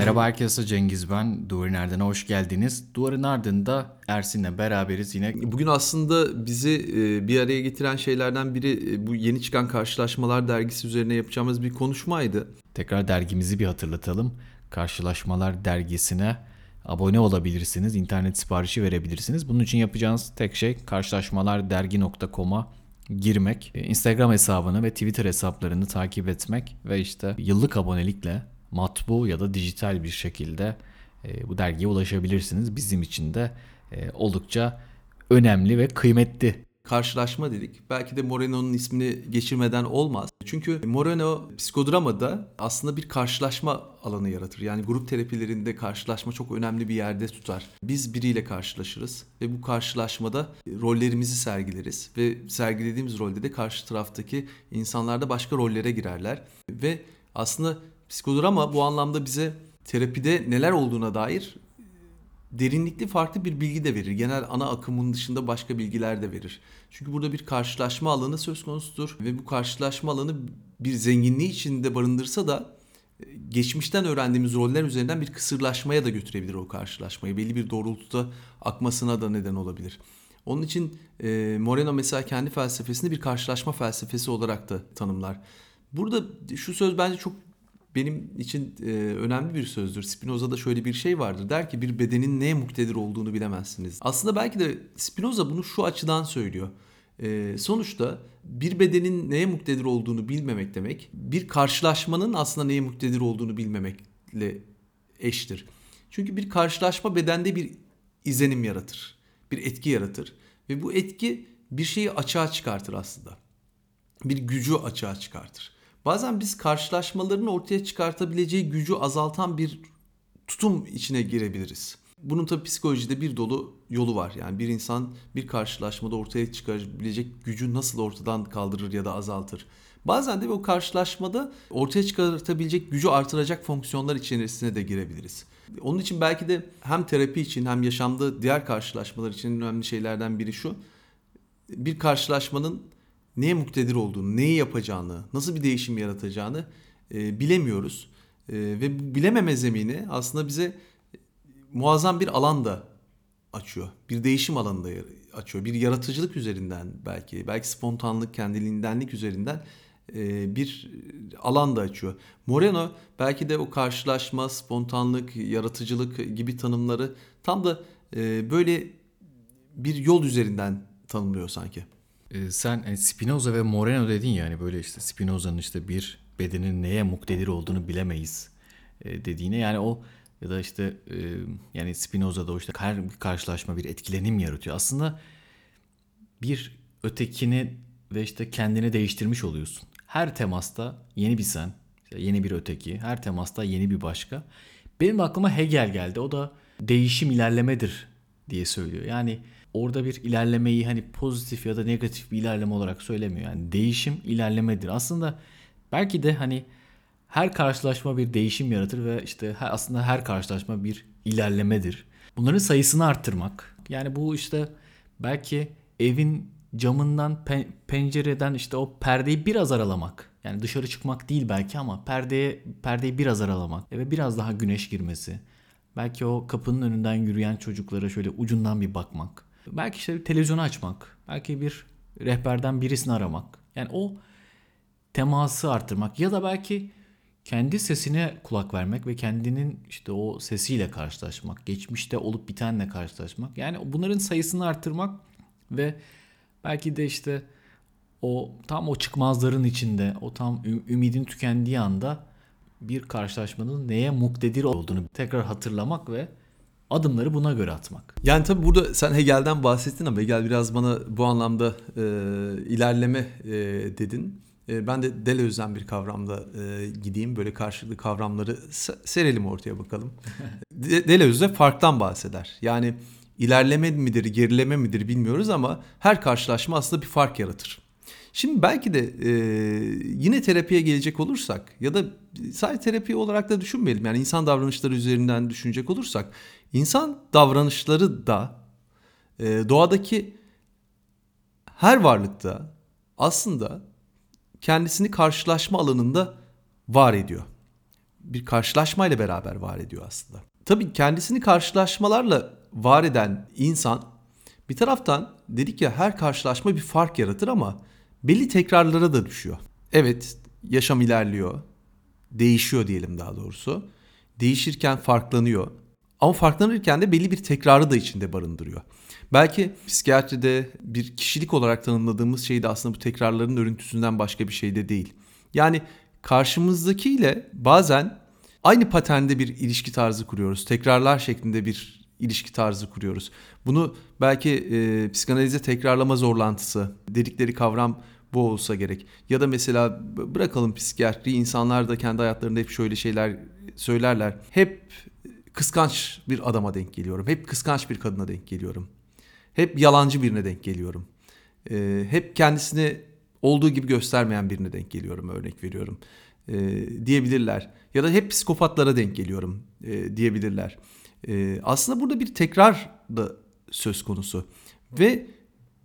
Merhaba herkese Cengiz ben. Duvarın Ardına hoş geldiniz. Duvarın Ardında Ersin'le beraberiz yine. Bugün aslında bizi e, bir araya getiren şeylerden biri e, bu yeni çıkan Karşılaşmalar dergisi üzerine yapacağımız bir konuşmaydı. Tekrar dergimizi bir hatırlatalım. Karşılaşmalar dergisine abone olabilirsiniz. internet siparişi verebilirsiniz. Bunun için yapacağınız tek şey karşılaşmalardergi.com'a girmek, e, Instagram hesabını ve Twitter hesaplarını takip etmek ve işte yıllık abonelikle matbu ya da dijital bir şekilde e, bu dergiye ulaşabilirsiniz. Bizim için de e, oldukça önemli ve kıymetli karşılaşma dedik. Belki de Moreno'nun ismini geçirmeden olmaz. Çünkü Moreno psikodramada aslında bir karşılaşma alanı yaratır. Yani grup terapilerinde karşılaşma çok önemli bir yerde tutar. Biz biriyle karşılaşırız ve bu karşılaşmada rollerimizi sergileriz ve sergilediğimiz rolde de karşı taraftaki insanlar da başka rollere girerler ve aslında psikodrama bu anlamda bize terapide neler olduğuna dair derinlikli farklı bir bilgi de verir. Genel ana akımın dışında başka bilgiler de verir. Çünkü burada bir karşılaşma alanı söz konusudur ve bu karşılaşma alanı bir zenginliği içinde barındırsa da e, geçmişten öğrendiğimiz roller üzerinden bir kısırlaşmaya da götürebilir o karşılaşmayı. Belli bir doğrultuda akmasına da neden olabilir. Onun için e, Moreno mesela kendi felsefesini bir karşılaşma felsefesi olarak da tanımlar. Burada şu söz bence çok benim için e, önemli bir sözdür. Spinoza'da şöyle bir şey vardır. Der ki bir bedenin neye muktedir olduğunu bilemezsiniz. Aslında belki de Spinoza bunu şu açıdan söylüyor. E, sonuçta bir bedenin neye muktedir olduğunu bilmemek demek, bir karşılaşmanın aslında neye muktedir olduğunu bilmemekle eştir. Çünkü bir karşılaşma bedende bir izlenim yaratır, bir etki yaratır ve bu etki bir şeyi açığa çıkartır aslında. Bir gücü açığa çıkartır. Bazen biz karşılaşmaların ortaya çıkartabileceği gücü azaltan bir tutum içine girebiliriz. Bunun tabii psikolojide bir dolu yolu var. Yani bir insan bir karşılaşmada ortaya çıkarabilecek gücü nasıl ortadan kaldırır ya da azaltır. Bazen de o karşılaşmada ortaya çıkartabilecek gücü artıracak fonksiyonlar içerisine de girebiliriz. Onun için belki de hem terapi için hem yaşamda diğer karşılaşmalar için önemli şeylerden biri şu. Bir karşılaşmanın neye muktedir olduğunu, neyi yapacağını, nasıl bir değişim yaratacağını e, bilemiyoruz. E, ve bilememe zemini aslında bize muazzam bir alan da açıyor. Bir değişim alanı da açıyor. Bir yaratıcılık üzerinden belki, belki spontanlık, kendiliğindenlik üzerinden e, bir alan da açıyor. Moreno belki de o karşılaşma, spontanlık, yaratıcılık gibi tanımları tam da e, böyle bir yol üzerinden tanımlıyor sanki e, sen yani Spinoza ve Moreno dedin ya hani böyle işte Spinoza'nın işte bir bedenin neye muktedir olduğunu bilemeyiz e, dediğine yani o ya da işte e, yani Spinoza'da o işte her bir karşılaşma bir etkilenim yaratıyor. Aslında bir ötekini ve işte kendini değiştirmiş oluyorsun. Her temasta yeni bir sen, yeni bir öteki, her temasta yeni bir başka. Benim aklıma Hegel geldi. O da değişim ilerlemedir diye söylüyor. Yani orada bir ilerlemeyi hani pozitif ya da negatif bir ilerleme olarak söylemiyor. Yani değişim ilerlemedir. Aslında belki de hani her karşılaşma bir değişim yaratır ve işte aslında her karşılaşma bir ilerlemedir. Bunların sayısını arttırmak. Yani bu işte belki evin camından pencereden işte o perdeyi biraz aralamak. Yani dışarı çıkmak değil belki ama perdeye perdeyi biraz aralamak ve biraz daha güneş girmesi. Belki o kapının önünden yürüyen çocuklara şöyle ucundan bir bakmak. Belki işte bir televizyonu açmak. Belki bir rehberden birisini aramak. Yani o teması arttırmak ya da belki kendi sesine kulak vermek ve kendinin işte o sesiyle karşılaşmak, geçmişte olup bitenle karşılaşmak. Yani bunların sayısını arttırmak ve belki de işte o tam o çıkmazların içinde, o tam ümidin tükendiği anda bir karşılaşmanın neye muktedir olduğunu tekrar hatırlamak ve adımları buna göre atmak. Yani tabii burada sen Hegel'den bahsettin ama Hegel biraz bana bu anlamda e, ilerleme e, dedin. E, ben de Deleuze'den bir kavramda e, gideyim. Böyle karşılıklı kavramları serelim ortaya bakalım. De, Deleuze farktan bahseder. Yani ilerleme midir, gerileme midir bilmiyoruz ama her karşılaşma aslında bir fark yaratır. Şimdi belki de e, yine terapiye gelecek olursak ya da sadece terapi olarak da düşünmeyelim. Yani insan davranışları üzerinden düşünecek olursak insan davranışları da e, doğadaki her varlıkta aslında kendisini karşılaşma alanında var ediyor. Bir karşılaşmayla beraber var ediyor aslında. Tabii kendisini karşılaşmalarla var eden insan bir taraftan dedik ya her karşılaşma bir fark yaratır ama belli tekrarlara da düşüyor. Evet yaşam ilerliyor. Değişiyor diyelim daha doğrusu. Değişirken farklanıyor. Ama farklanırken de belli bir tekrarı da içinde barındırıyor. Belki psikiyatride bir kişilik olarak tanımladığımız şey de aslında bu tekrarların örüntüsünden başka bir şey de değil. Yani karşımızdakiyle bazen aynı paternde bir ilişki tarzı kuruyoruz. Tekrarlar şeklinde bir ilişki tarzı kuruyoruz. Bunu belki e, psikanalize tekrarlama zorlantısı dedikleri kavram bu olsa gerek. Ya da mesela bırakalım psikiyatri insanlar da kendi hayatlarında hep şöyle şeyler söylerler. Hep kıskanç bir adama denk geliyorum. Hep kıskanç bir kadına denk geliyorum. Hep yalancı birine denk geliyorum. Ee, hep kendisini olduğu gibi göstermeyen birine denk geliyorum örnek veriyorum. Ee, diyebilirler. Ya da hep psikopatlara denk geliyorum e, diyebilirler. Ee, aslında burada bir tekrar da söz konusu. Ve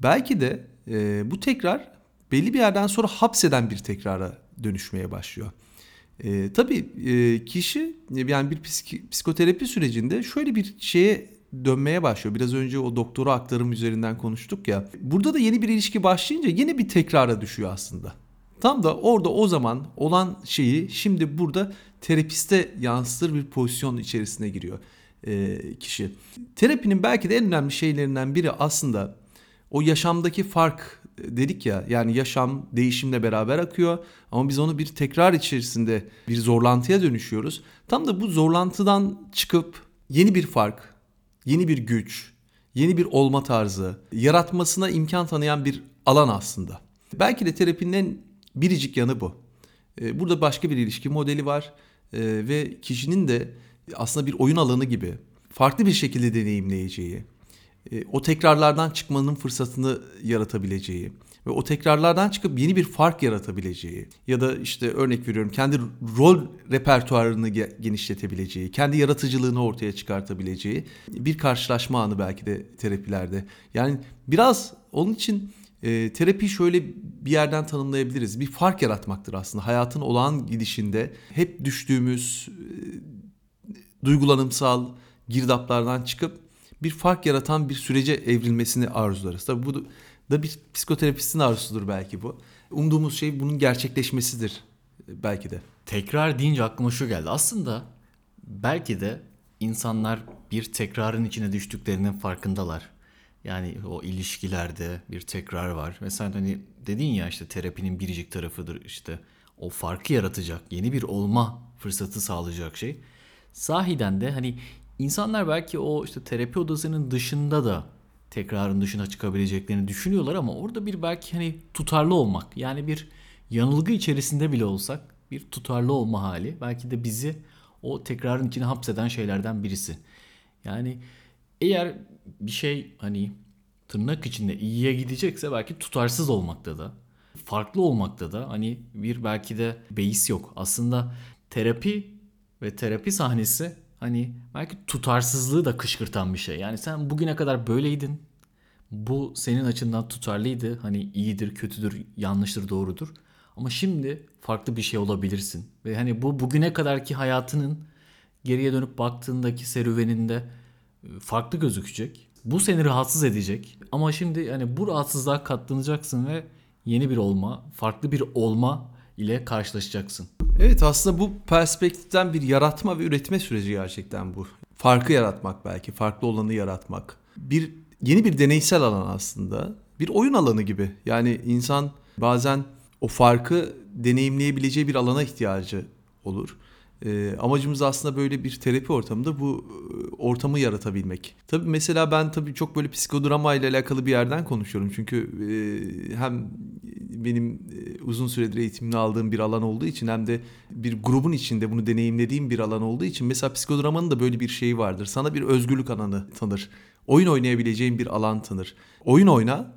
belki de e, bu tekrar belli bir yerden sonra hapseden bir tekrara dönüşmeye başlıyor. E, tabii e, kişi yani bir psik- psikoterapi sürecinde şöyle bir şeye dönmeye başlıyor. Biraz önce o doktora aktarım üzerinden konuştuk ya. Burada da yeni bir ilişki başlayınca yine bir tekrara düşüyor aslında. Tam da orada o zaman olan şeyi şimdi burada terapiste yansıtır bir pozisyon içerisine giriyor e, kişi. Terapinin belki de en önemli şeylerinden biri aslında o yaşamdaki fark dedik ya yani yaşam değişimle beraber akıyor ama biz onu bir tekrar içerisinde bir zorlantıya dönüşüyoruz. Tam da bu zorlantıdan çıkıp yeni bir fark, yeni bir güç, yeni bir olma tarzı yaratmasına imkan tanıyan bir alan aslında. Belki de terapinin en biricik yanı bu. Ee, burada başka bir ilişki modeli var ee, ve kişinin de aslında bir oyun alanı gibi farklı bir şekilde deneyimleyeceği, e, o tekrarlardan çıkmanın fırsatını yaratabileceği ve o tekrarlardan çıkıp yeni bir fark yaratabileceği ya da işte örnek veriyorum kendi rol repertuarını genişletebileceği, kendi yaratıcılığını ortaya çıkartabileceği bir karşılaşma anı belki de terapilerde. Yani biraz onun için e, terapi şöyle bir yerden tanımlayabiliriz. Bir fark yaratmaktır aslında. Hayatın olağan gidişinde hep düştüğümüz e, duygulanımsal girdaplardan çıkıp bir fark yaratan bir sürece evrilmesini arzularız. Tabii bu da bir psikoterapistin arzusudur belki bu. Umduğumuz şey bunun gerçekleşmesidir belki de. Tekrar deyince aklıma şu geldi. Aslında belki de insanlar bir tekrarın içine düştüklerinin farkındalar. Yani o ilişkilerde bir tekrar var. Mesela hani dedin ya işte terapinin biricik tarafıdır işte o farkı yaratacak, yeni bir olma fırsatı sağlayacak şey. Sahiden de hani İnsanlar belki o işte terapi odasının dışında da tekrarın dışına çıkabileceklerini düşünüyorlar ama orada bir belki hani tutarlı olmak yani bir yanılgı içerisinde bile olsak bir tutarlı olma hali belki de bizi o tekrarın içine hapseden şeylerden birisi. Yani eğer bir şey hani tırnak içinde iyiye gidecekse belki tutarsız olmakta da farklı olmakta da hani bir belki de beis yok. Aslında terapi ve terapi sahnesi hani belki tutarsızlığı da kışkırtan bir şey. Yani sen bugüne kadar böyleydin. Bu senin açından tutarlıydı. Hani iyidir, kötüdür, yanlıştır, doğrudur. Ama şimdi farklı bir şey olabilirsin. Ve hani bu bugüne kadarki hayatının geriye dönüp baktığındaki serüveninde e, farklı gözükecek. Bu seni rahatsız edecek. Ama şimdi hani bu rahatsızlığa katlanacaksın ve yeni bir olma, farklı bir olma ile karşılaşacaksın. Evet aslında bu perspektiften bir yaratma ve üretme süreci gerçekten bu. Farkı yaratmak belki, farklı olanı yaratmak. Bir yeni bir deneysel alan aslında. Bir oyun alanı gibi. Yani insan bazen o farkı deneyimleyebileceği bir alana ihtiyacı olur. E, amacımız aslında böyle bir terapi ortamında bu e, ortamı yaratabilmek. Tabii mesela ben tabii çok böyle psikodrama ile alakalı bir yerden konuşuyorum. Çünkü e, hem benim e, uzun süredir eğitimini aldığım bir alan olduğu için hem de bir grubun içinde bunu deneyimlediğim bir alan olduğu için mesela psikodramanın da böyle bir şeyi vardır. Sana bir özgürlük alanı tanır. Oyun oynayabileceğin bir alan tanır. Oyun oyna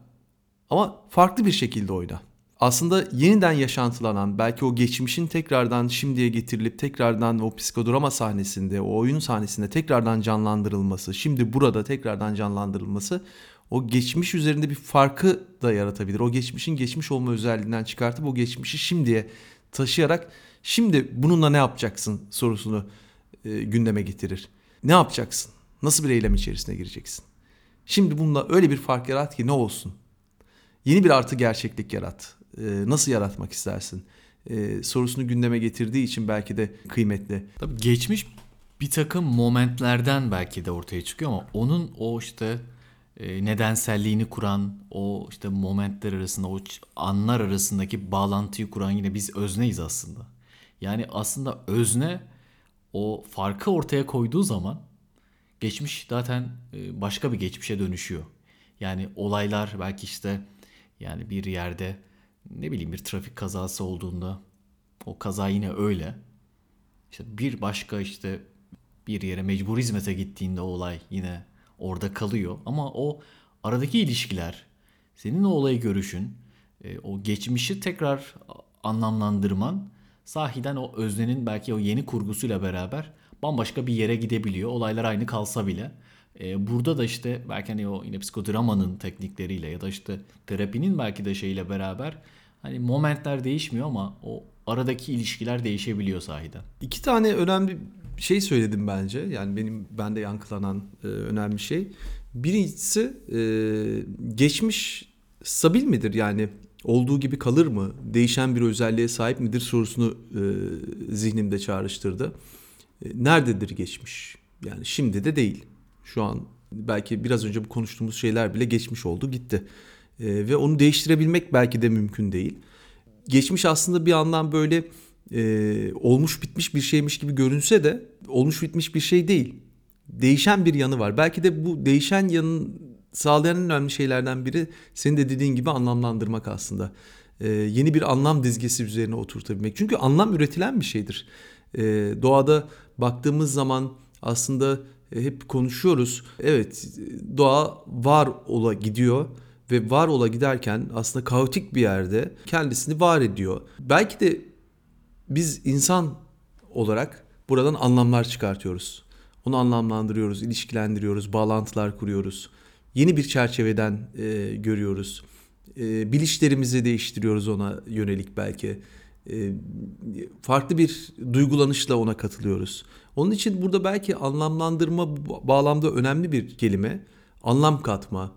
ama farklı bir şekilde oyna aslında yeniden yaşantılanan belki o geçmişin tekrardan şimdiye getirilip tekrardan o psikodrama sahnesinde o oyun sahnesinde tekrardan canlandırılması şimdi burada tekrardan canlandırılması o geçmiş üzerinde bir farkı da yaratabilir. O geçmişin geçmiş olma özelliğinden çıkartıp o geçmişi şimdiye taşıyarak Şimdi bununla ne yapacaksın sorusunu e, gündeme getirir. Ne yapacaksın? Nasıl bir eylem içerisine gireceksin? Şimdi bununla öyle bir fark yarat ki ne olsun? Yeni bir artı gerçeklik yarat. E, nasıl yaratmak istersin? E, sorusunu gündeme getirdiği için belki de kıymetli. Tabii geçmiş bir takım momentlerden belki de ortaya çıkıyor ama onun o işte e, nedenselliğini kuran, o işte momentler arasında, o anlar arasındaki bağlantıyı kuran yine biz özneyiz aslında. Yani aslında özne o farkı ortaya koyduğu zaman geçmiş zaten başka bir geçmişe dönüşüyor. Yani olaylar belki işte yani bir yerde ne bileyim bir trafik kazası olduğunda o kaza yine öyle. İşte bir başka işte bir yere mecbur hizmete gittiğinde o olay yine orada kalıyor. Ama o aradaki ilişkiler, senin o olayı görüşün, e, o geçmişi tekrar anlamlandırman sahiden o öznenin belki o yeni kurgusuyla beraber bambaşka bir yere gidebiliyor. Olaylar aynı kalsa bile. E, burada da işte belki hani o yine psikodramanın teknikleriyle ya da işte terapinin belki de şeyle beraber hani momentler değişmiyor ama o aradaki ilişkiler değişebiliyor sahiden. İki tane önemli şey söyledim bence. Yani benim bende yankılanan e, önemli şey. Birincisi e, geçmiş stabil midir? Yani olduğu gibi kalır mı? Değişen bir özelliğe sahip midir sorusunu e, zihnimde çağrıştırdı. E, nerededir geçmiş? Yani şimdi de değil. Şu an belki biraz önce bu konuştuğumuz şeyler bile geçmiş oldu gitti. E, ve onu değiştirebilmek belki de mümkün değil. Geçmiş aslında bir yandan böyle e, olmuş bitmiş bir şeymiş gibi görünse de olmuş bitmiş bir şey değil. Değişen bir yanı var. Belki de bu değişen yanın sağlayan en önemli şeylerden biri senin de dediğin gibi anlamlandırmak aslında. E, yeni bir anlam dizgesi üzerine oturtabilmek. Çünkü anlam üretilen bir şeydir. E, doğada baktığımız zaman aslında hep konuşuyoruz. Evet doğa var ola gidiyor ve var ola giderken aslında kaotik bir yerde kendisini var ediyor. Belki de biz insan olarak buradan anlamlar çıkartıyoruz. Onu anlamlandırıyoruz, ilişkilendiriyoruz, bağlantılar kuruyoruz. Yeni bir çerçeveden e, görüyoruz. E, bilişlerimizi değiştiriyoruz ona yönelik belki. E, farklı bir duygulanışla ona katılıyoruz. Onun için burada belki anlamlandırma bağlamda önemli bir kelime. Anlam katma.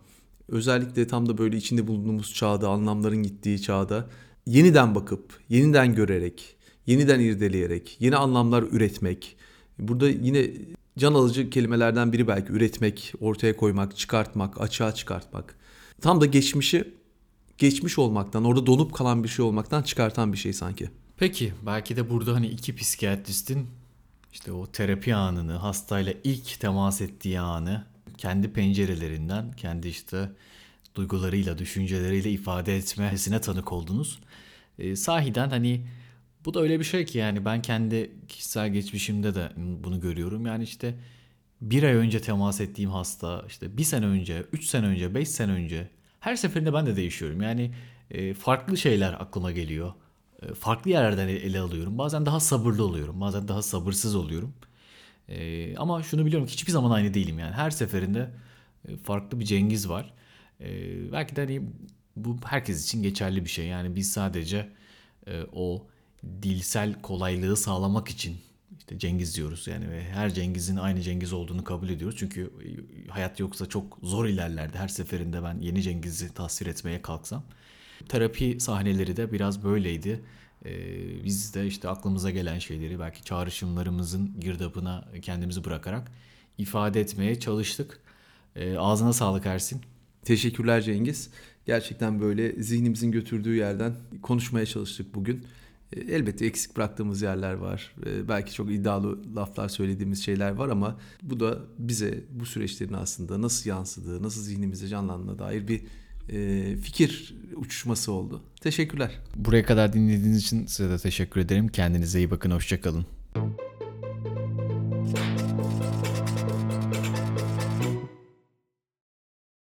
Özellikle tam da böyle içinde bulunduğumuz çağda, anlamların gittiği çağda yeniden bakıp, yeniden görerek, yeniden irdeleyerek, yeni anlamlar üretmek. Burada yine can alıcı kelimelerden biri belki üretmek, ortaya koymak, çıkartmak, açığa çıkartmak. Tam da geçmişi geçmiş olmaktan, orada donup kalan bir şey olmaktan çıkartan bir şey sanki. Peki belki de burada hani iki psikiyatristin işte o terapi anını, hastayla ilk temas ettiği anı kendi pencerelerinden, kendi işte duygularıyla, düşünceleriyle ifade etmesine tanık oldunuz. E, sahiden hani bu da öyle bir şey ki yani ben kendi kişisel geçmişimde de bunu görüyorum. Yani işte bir ay önce temas ettiğim hasta, işte bir sene önce, üç sene önce, beş sene önce her seferinde ben de değişiyorum. Yani e, farklı şeyler aklıma geliyor. E, farklı yerlerden ele alıyorum. Bazen daha sabırlı oluyorum, bazen daha sabırsız oluyorum. E, ama şunu biliyorum ki hiçbir zaman aynı değilim yani. Her seferinde e, farklı bir Cengiz var. E, belki de hani bu herkes için geçerli bir şey. Yani biz sadece e, o dilsel kolaylığı sağlamak için işte Cengiz diyoruz yani ve her Cengiz'in aynı Cengiz olduğunu kabul ediyoruz. Çünkü hayat yoksa çok zor ilerlerdi. Her seferinde ben yeni Cengiz'i tasvir etmeye kalksam. Terapi sahneleri de biraz böyleydi. Ee, biz de işte aklımıza gelen şeyleri belki çağrışımlarımızın girdabına kendimizi bırakarak ifade etmeye çalıştık. Ee, ağzına sağlık Ersin. Teşekkürler Cengiz. Gerçekten böyle zihnimizin götürdüğü yerden konuşmaya çalıştık bugün. E, elbette eksik bıraktığımız yerler var. E, belki çok iddialı laflar söylediğimiz şeyler var ama bu da bize bu süreçlerin aslında nasıl yansıdığı, nasıl zihnimize canlandığına dair bir e, fikir uçuşması oldu. Teşekkürler. Buraya kadar dinlediğiniz için size de teşekkür ederim. Kendinize iyi bakın. Hoşçakalın.